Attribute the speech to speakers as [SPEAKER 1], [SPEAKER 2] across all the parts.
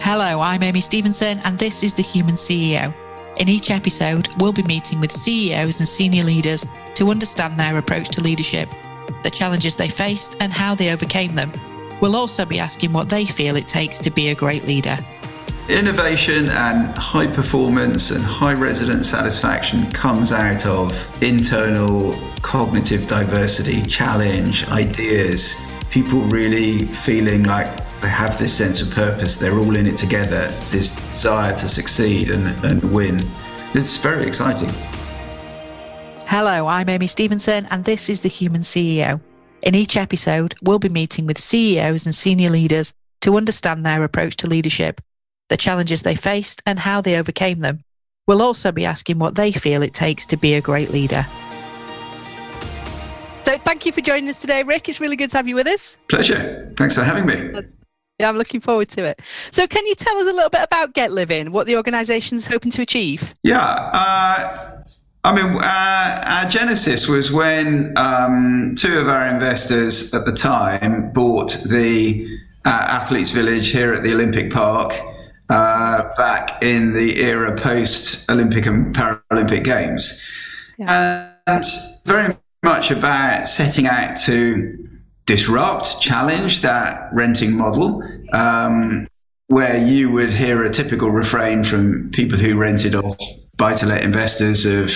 [SPEAKER 1] Hello, I'm Amy Stephenson, and this is The Human CEO. In each episode, we'll be meeting with CEOs and senior leaders to understand their approach to leadership, the challenges they faced, and how they overcame them. We'll also be asking what they feel it takes to be a great leader.
[SPEAKER 2] Innovation and high performance and high resident satisfaction comes out of internal cognitive diversity, challenge, ideas, people really feeling like they have this sense of purpose. They're all in it together, this desire to succeed and, and win. It's very exciting.
[SPEAKER 1] Hello, I'm Amy Stephenson, and this is The Human CEO. In each episode, we'll be meeting with CEOs and senior leaders to understand their approach to leadership, the challenges they faced, and how they overcame them. We'll also be asking what they feel it takes to be a great leader. So, thank you for joining us today, Rick. It's really good to have you with us.
[SPEAKER 2] Pleasure. Thanks for having me.
[SPEAKER 1] Yeah, I'm looking forward to it. So, can you tell us a little bit about Get Living, what the organisation's hoping to achieve?
[SPEAKER 2] Yeah. Uh, I mean, uh, our genesis was when um, two of our investors at the time bought the uh, Athletes Village here at the Olympic Park uh, back in the era post Olympic and Paralympic Games. Yeah. And very much about setting out to disrupt, challenge that renting model. Um, where you would hear a typical refrain from people who rented off buy to let investors of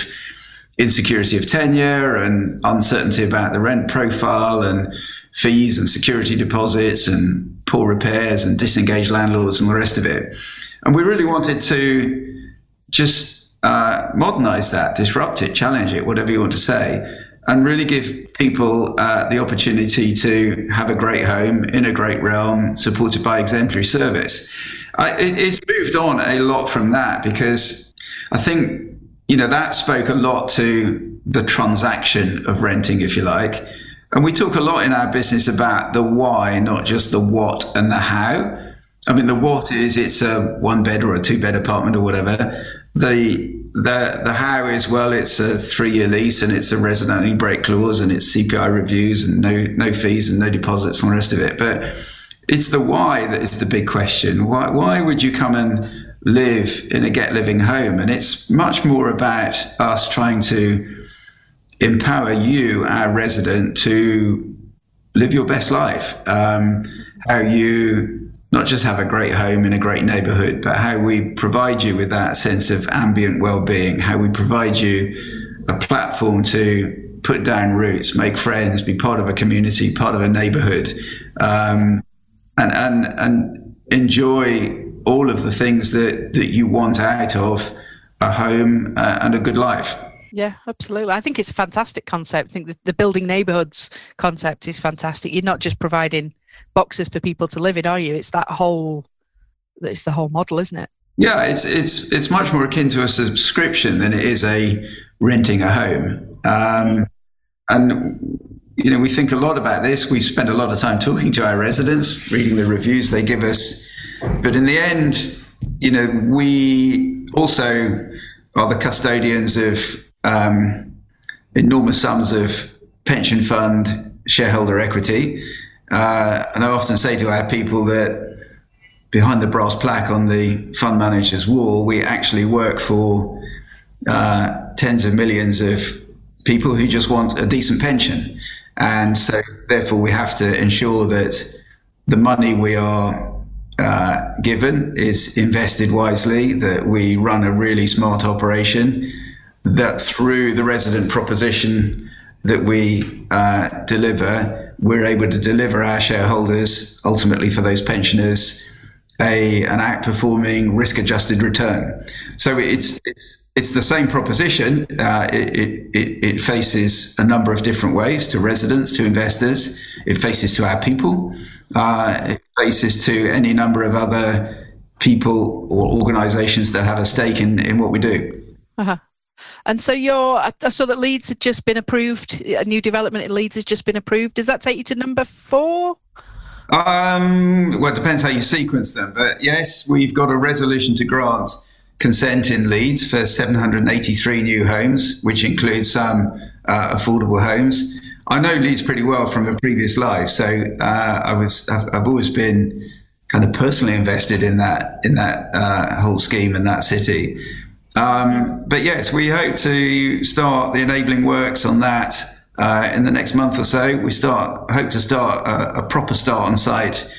[SPEAKER 2] insecurity of tenure and uncertainty about the rent profile and fees and security deposits and poor repairs and disengaged landlords and the rest of it. And we really wanted to just uh, modernize that, disrupt it, challenge it, whatever you want to say, and really give people uh, the opportunity to have a great home in a great realm, supported by exemplary service. I, it, it's moved on a lot from that because I think, you know, that spoke a lot to the transaction of renting, if you like. And we talk a lot in our business about the why, not just the what and the how. I mean, the what is it's a one bed or a two bed apartment or whatever. The the the how is well, it's a three year lease and it's a resident break clause and it's CPI reviews and no no fees and no deposits and the rest of it. But it's the why that is the big question. Why why would you come and live in a get living home. And it's much more about us trying to empower you, our resident, to live your best life. Um, how you not just have a great home in a great neighborhood, but how we provide you with that sense of ambient well being, how we provide you a platform to put down roots, make friends, be part of a community, part of a neighborhood, um, and, and, and enjoy all of the things that, that you want out of a home uh, and a good life.
[SPEAKER 1] Yeah, absolutely. I think it's a fantastic concept. I think the, the building neighborhoods concept is fantastic. You're not just providing boxes for people to live in, are you? It's that whole, it's the whole model, isn't it?
[SPEAKER 2] Yeah, it's it's it's much more akin to a subscription than it is a renting a home. Um, and you know, we think a lot about this. We spend a lot of time talking to our residents, reading the reviews they give us, but in the end, you know, we also are the custodians of um, enormous sums of pension fund shareholder equity. Uh, and I often say to our people that behind the brass plaque on the fund manager's wall, we actually work for uh, tens of millions of people who just want a decent pension. And so, therefore, we have to ensure that the money we are uh, given is invested wisely, that we run a really smart operation, that through the resident proposition that we uh, deliver, we're able to deliver our shareholders, ultimately for those pensioners, a an outperforming risk-adjusted return. So it's it's it's the same proposition. Uh, it, it, it faces a number of different ways to residents, to investors. It faces to our people. Uh, it faces to any number of other people or organisations that have a stake in, in what we do.
[SPEAKER 1] Uh-huh. And so you're, I saw that Leeds had just been approved. A new development in Leeds has just been approved. Does that take you to number four?
[SPEAKER 2] Um, well, it depends how you sequence them. But yes, we've got a resolution to grant consent in Leeds for 783 new homes, which includes some uh, affordable homes. I know Leeds pretty well from a previous life, so uh, I was I've, always been kind of personally invested in that in that uh, whole scheme and that city. Um, but yes, we hope to start the enabling works on that uh, in the next month or so. We start hope to start a, a proper start on site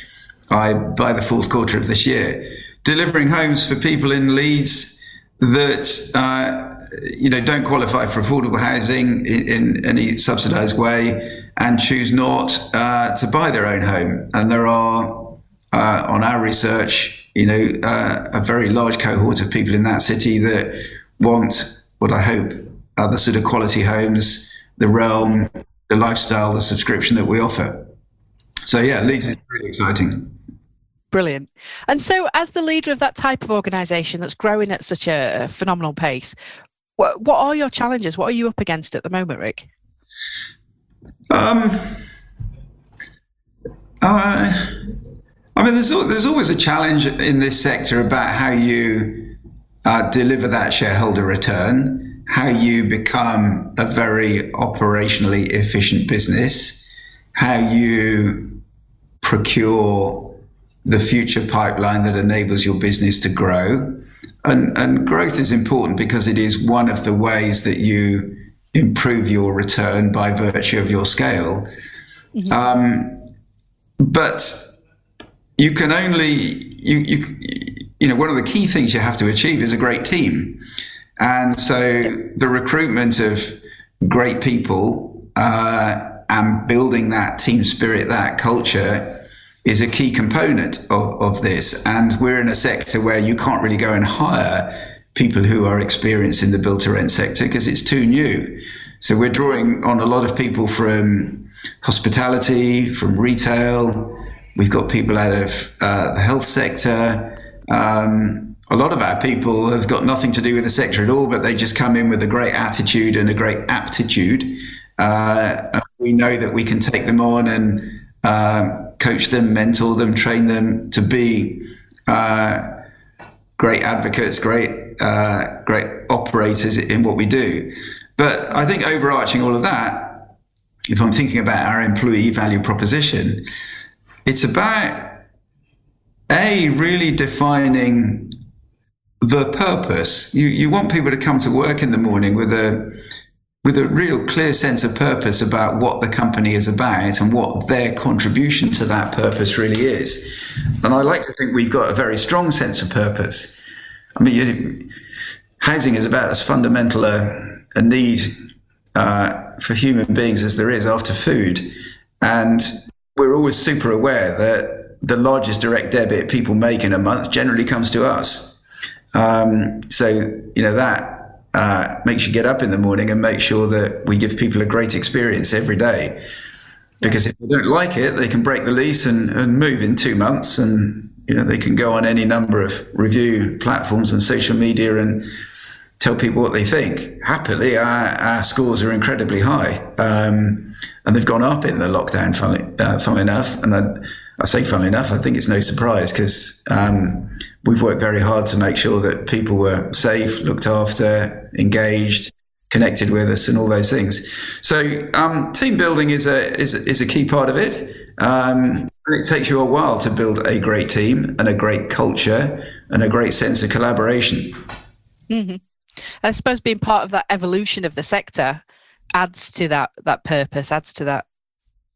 [SPEAKER 2] by by the fourth quarter of this year, delivering homes for people in Leeds that uh, you know don't qualify for affordable housing in, in any subsidised way and choose not uh, to buy their own home. And there are uh, on our research, you know, uh, a very large cohort of people in that city that want what I hope are the sort of quality homes, the realm, the lifestyle, the subscription that we offer. So yeah, Leeds is really exciting.
[SPEAKER 1] Brilliant. And so, as the leader of that type of organisation that's growing at such a phenomenal pace, what, what are your challenges? What are you up against at the moment, Rick? Um,
[SPEAKER 2] uh, mean, there's there's always a challenge in this sector about how you uh, deliver that shareholder return, how you become a very operationally efficient business, how you procure the future pipeline that enables your business to grow. And, and growth is important because it is one of the ways that you improve your return by virtue of your scale. Mm-hmm. Um, but you can only you you you know one of the key things you have to achieve is a great team, and so the recruitment of great people uh, and building that team spirit, that culture. Is a key component of, of this. And we're in a sector where you can't really go and hire people who are experienced in the build to rent sector because it's too new. So we're drawing on a lot of people from hospitality, from retail, We've got people out of uh, the health sector. Um, a lot of our people have got nothing to do with the sector at all, but they just come in with a great attitude and a great aptitude. Uh, we know that we can take them on and uh, coach them, mentor them, train them to be uh, great advocates, great uh, great operators in what we do. But I think overarching all of that, if I'm thinking about our employee value proposition, it's about a really defining the purpose. You you want people to come to work in the morning with a with a real clear sense of purpose about what the company is about and what their contribution to that purpose really is. And I like to think we've got a very strong sense of purpose. I mean, you, housing is about as fundamental a, a need uh, for human beings as there is after food. And we're always super aware that the largest direct debit people make in a month generally comes to us. Um, so, you know, that uh, makes you get up in the morning and make sure that we give people a great experience every day. Because if they don't like it, they can break the lease and, and move in two months and, you know, they can go on any number of review platforms and social media and tell people what they think. Happily, our, our scores are incredibly high, um, and they've gone up in the lockdown. Funnily, uh, funnily enough, and I, I, say funnily enough, I think it's no surprise because um, we've worked very hard to make sure that people were safe, looked after, engaged. Connected with us and all those things. So um, team building is a is, is a key part of it. Um, it takes you a while to build a great team and a great culture and a great sense of collaboration.
[SPEAKER 1] Mm-hmm. I suppose being part of that evolution of the sector adds to that that purpose, adds to that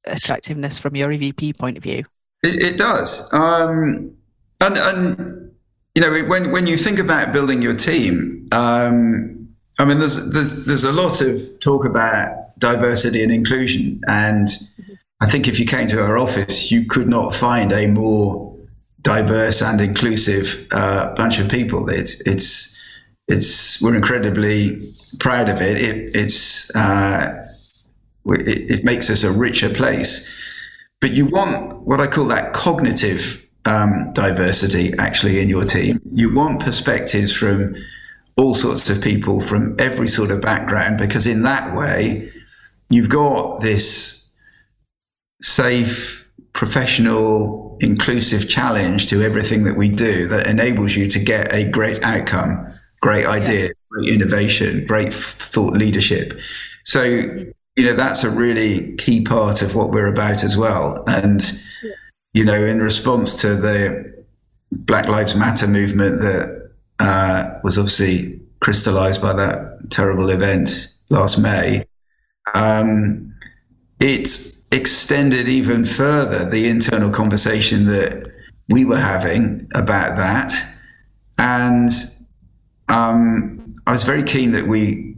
[SPEAKER 1] attractiveness from your EVP point of view.
[SPEAKER 2] It, it does, um, and and you know when when you think about building your team, um, I mean there's there's there's a lot of talk about diversity and inclusion, and I think if you came to our office, you could not find a more diverse and inclusive uh, bunch of people. It's it's it's we're incredibly proud of it. it it's uh, it, it, makes us a richer place. But you want what I call that cognitive um, diversity actually in your team. You want perspectives from all sorts of people from every sort of background because in that way you've got this safe, professional, inclusive challenge to everything that we do that enables you to get a great outcome great idea, yeah. great innovation, great thought leadership. So, you know, that's a really key part of what we're about as well. And you know, in response to the Black Lives Matter movement that uh, was obviously crystallized by that terrible event last May, um, it extended even further the internal conversation that we were having about that. And um, I was very keen that we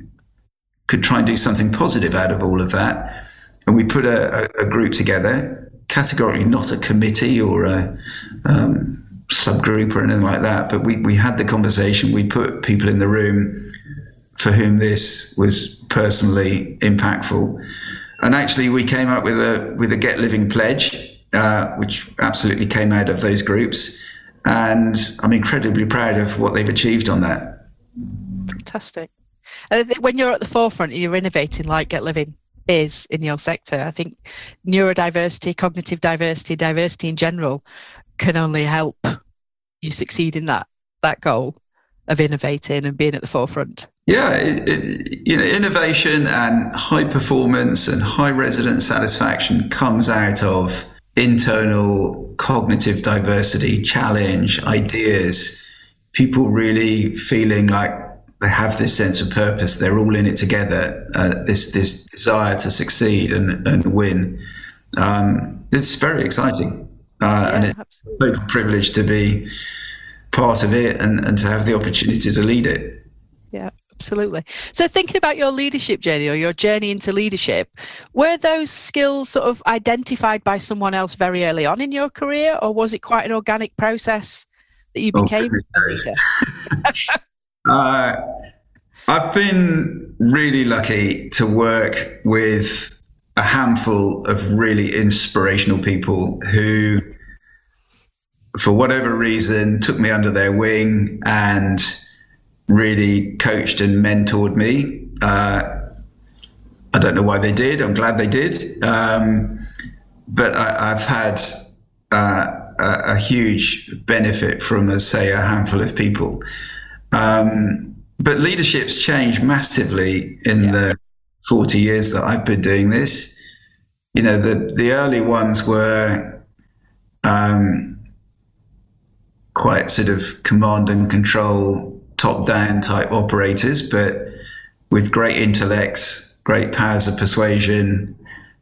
[SPEAKER 2] could try and do something positive out of all of that. And we put a, a group together, categorically not a committee or a um, subgroup or anything like that, but we, we had the conversation. We put people in the room for whom this was personally impactful. And actually, we came up with a with a Get Living pledge, uh, which absolutely came out of those groups, and I'm incredibly proud of what they've achieved on that.
[SPEAKER 1] Fantastic. when you're at the forefront, and you're innovating like Get Living is in your sector. I think neurodiversity, cognitive diversity, diversity in general can only help you succeed in that that goal of innovating and being at the forefront.
[SPEAKER 2] Yeah, it, it, you know, innovation and high performance and high resident satisfaction comes out of internal cognitive diversity, challenge, ideas, people really feeling like they have this sense of purpose. They're all in it together. Uh, this this desire to succeed and and win. Um, it's very exciting, uh, yeah, and it's a privilege to be part of it and, and to have the opportunity to lead it.
[SPEAKER 1] Yeah, absolutely. So, thinking about your leadership journey or your journey into leadership, were those skills sort of identified by someone else very early on in your career, or was it quite an organic process that you oh, became oh, a leader?
[SPEAKER 2] uh, I've been really lucky to work with a handful of really inspirational people who for whatever reason, took me under their wing and really coached and mentored me. Uh, I don't know why they did. I'm glad they did. Um, but I, have had uh, a, a, huge benefit from, as say, a handful of people. Um, but leadership's changed massively in yeah. the 40 years that I've been doing this. You know, the, the early ones were um, quite sort of command and control, top down type operators, but with great intellects, great powers of persuasion,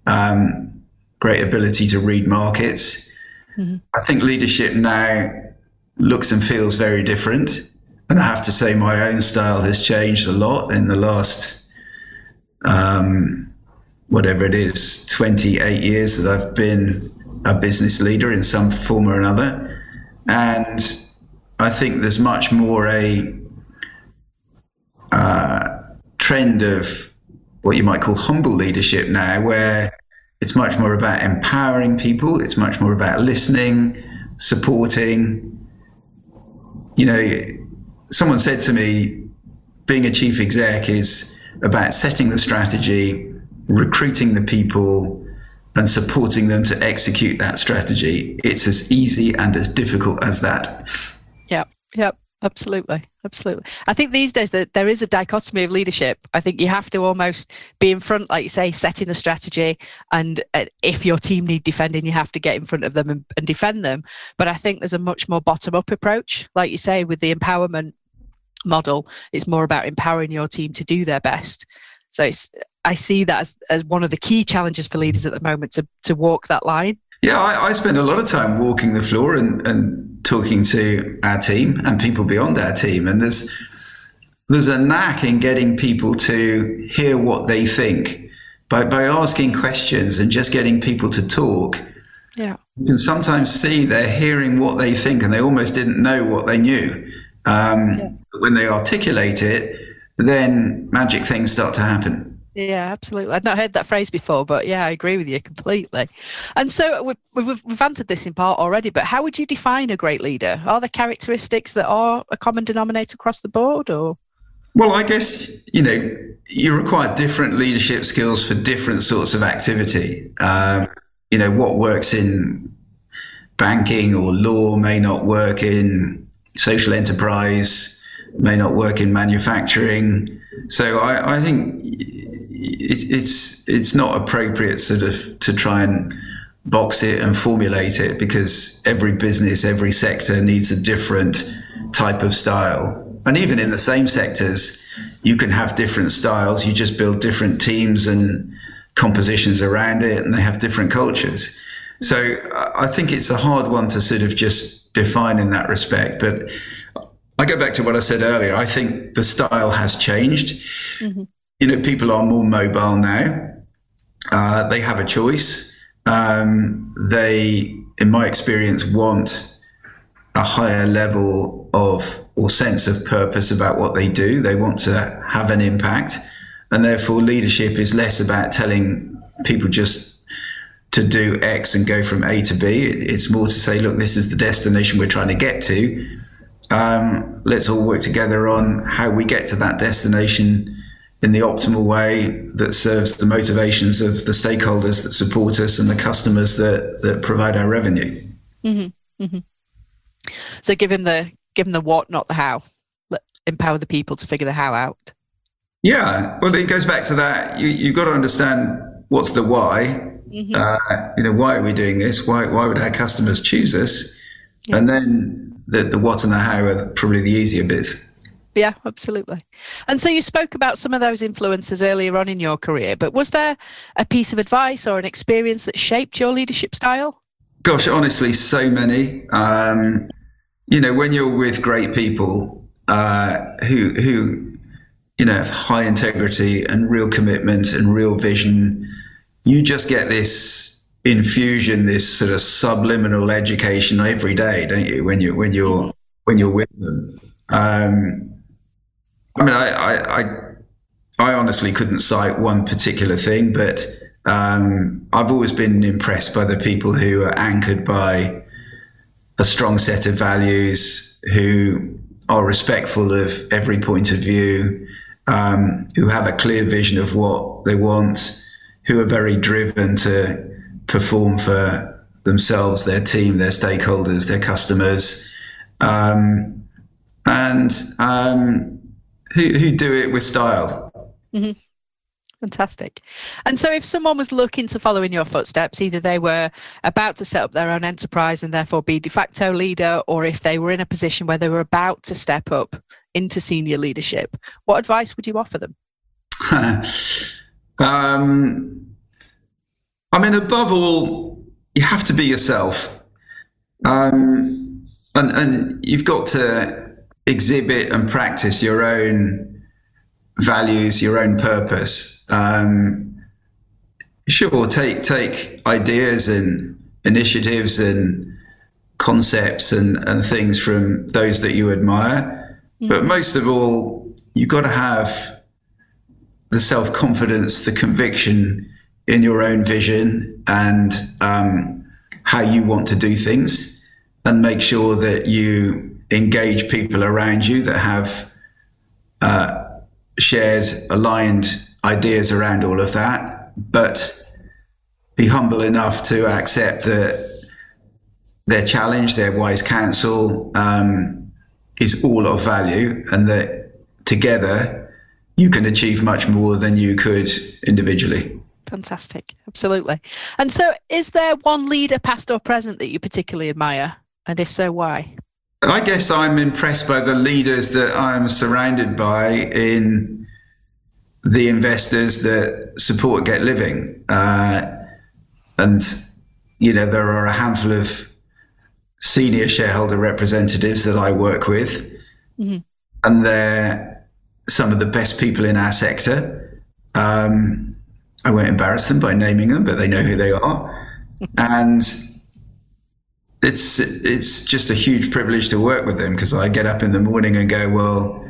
[SPEAKER 2] um, great ability to read markets. Mm-hmm. I think leadership now looks and feels very different. And I have to say, my own style has changed a lot in the last, um, whatever it is, 28 years that I've been a business leader in some form or another. And I think there's much more a uh, trend of what you might call humble leadership now, where it's much more about empowering people, it's much more about listening, supporting. You know, someone said to me, being a chief exec is about setting the strategy, recruiting the people, and supporting them to execute that strategy. It's as easy and as difficult as that.
[SPEAKER 1] Yep. yeah, absolutely, absolutely. I think these days that there is a dichotomy of leadership. I think you have to almost be in front, like you say, setting the strategy, and uh, if your team need defending, you have to get in front of them and, and defend them. But I think there's a much more bottom-up approach, like you say, with the empowerment model. It's more about empowering your team to do their best. So I see that as, as one of the key challenges for leaders at the moment to, to walk that line.
[SPEAKER 2] Yeah, I, I spend a lot of time walking the floor and, and talking to our team and people beyond our team. And there's there's a knack in getting people to hear what they think by, by asking questions and just getting people to talk.
[SPEAKER 1] Yeah.
[SPEAKER 2] You can sometimes see they're hearing what they think and they almost didn't know what they knew. Um, yeah. When they articulate it, then magic things start to happen.
[SPEAKER 1] Yeah, absolutely. I'd not heard that phrase before, but yeah, I agree with you completely. And so we've, we've, we've answered this in part already, but how would you define a great leader? Are there characteristics that are a common denominator across the board or?
[SPEAKER 2] Well, I guess, you know, you require different leadership skills for different sorts of activity. Um, you know, what works in banking or law may not work in social enterprise, may not work in manufacturing. So I, I think it, it's it's not appropriate sort of to try and box it and formulate it because every business, every sector needs a different type of style. And even in the same sectors, you can have different styles. You just build different teams and compositions around it, and they have different cultures. So I think it's a hard one to sort of just define in that respect. But I go back to what I said earlier. I think the style has changed. Mm-hmm. You know, people are more mobile now. Uh, they have a choice. Um, they, in my experience, want a higher level of or sense of purpose about what they do. They want to have an impact. And therefore, leadership is less about telling people just to do X and go from A to B. It's more to say, look, this is the destination we're trying to get to. Um, let's all work together on how we get to that destination in the optimal way that serves the motivations of the stakeholders that support us and the customers that, that provide our revenue. Mm-hmm. Mm-hmm.
[SPEAKER 1] So give him the give them the what, not the how. Let, empower the people to figure the how out.
[SPEAKER 2] Yeah, well, it goes back to that. You, you've got to understand what's the why. Mm-hmm. Uh, you know, why are we doing this? Why why would our customers choose us? Yeah. And then the, the what and the how are probably the easier bits.
[SPEAKER 1] Yeah, absolutely. And so you spoke about some of those influences earlier on in your career, but was there a piece of advice or an experience that shaped your leadership style?
[SPEAKER 2] Gosh, honestly, so many. Um, you know, when you're with great people uh, who who you know have high integrity and real commitment and real vision, you just get this infusion, this sort of subliminal education every day, don't you? When you when you're when you're with them. Um, I mean, I, I, I I honestly couldn't cite one particular thing, but um, I've always been impressed by the people who are anchored by a strong set of values, who are respectful of every point of view, um, who have a clear vision of what they want, who are very driven to perform for themselves, their team, their stakeholders, their customers, um, and um, who, who, do it with style. Mm-hmm.
[SPEAKER 1] Fantastic. And so, if someone was looking to follow in your footsteps, either they were about to set up their own enterprise and therefore be de facto leader, or if they were in a position where they were about to step up into senior leadership, what advice would you offer them? um,
[SPEAKER 2] I mean, above all, you have to be yourself. Um, and, and you've got to exhibit and practice your own values, your own purpose. Um, sure, take take ideas and initiatives and concepts and, and things from those that you admire. Mm-hmm. But most of all, you've got to have the self confidence, the conviction in your own vision and um, how you want to do things, and make sure that you engage people around you that have uh, shared, aligned ideas around all of that, but be humble enough to accept that their challenge, their wise counsel, um, is all of value, and that together you can achieve much more than you could individually.
[SPEAKER 1] Fantastic, absolutely. And so, is there one leader, past or present, that you particularly admire? And if so, why?
[SPEAKER 2] I guess I'm impressed by the leaders that I'm surrounded by in the investors that support Get Living. Uh, and, you know, there are a handful of senior shareholder representatives that I work with, mm-hmm. and they're some of the best people in our sector. Um, I won't embarrass them by naming them, but they know who they are. and it's it's just a huge privilege to work with them because I get up in the morning and go, well,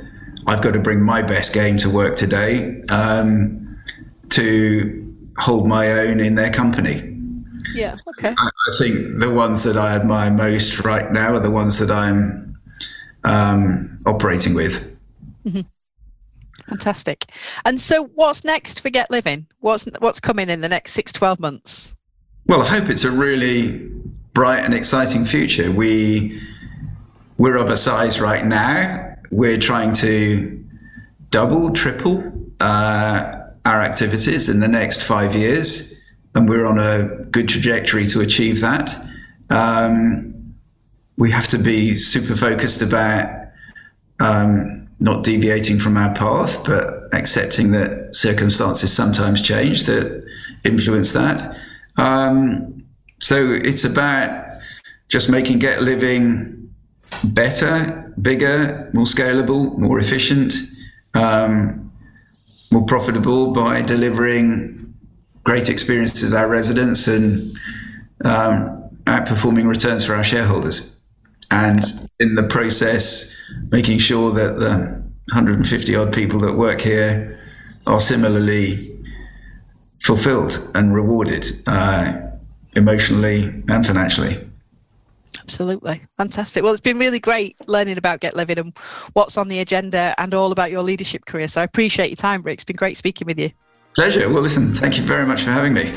[SPEAKER 2] I've got to bring my best game to work today um, to hold my own in their company.
[SPEAKER 1] Yeah, okay. I,
[SPEAKER 2] I, think the ones that I admire most right now are the ones that I'm um, operating with. Mm-hmm.
[SPEAKER 1] Fantastic. And so, what's next for Get Living? What's what's coming in the next six, 12 months?
[SPEAKER 2] Well, I hope it's a really bright and exciting future. We we're of a size right now. We're trying to double, triple uh, our activities in the next five years. and we're on a good trajectory to achieve that. Um, we have to be super focused about um, not deviating from our path, but accepting that circumstances sometimes change that influence that. Um, so it's about just making Get Living better, bigger, more scalable, more efficient, um, more profitable by delivering great experiences to our residents and um, outperforming returns for our shareholders. And in the process, making sure that the 150 odd people that work here are similarly fulfilled and rewarded uh, emotionally and financially.
[SPEAKER 1] Absolutely. Fantastic. Well, it's been really great learning about Get Living and what's on the agenda and all about your leadership career. So I appreciate your time, Rick. It's been great speaking with you.
[SPEAKER 2] Pleasure. Well, listen, thank you very much for having me.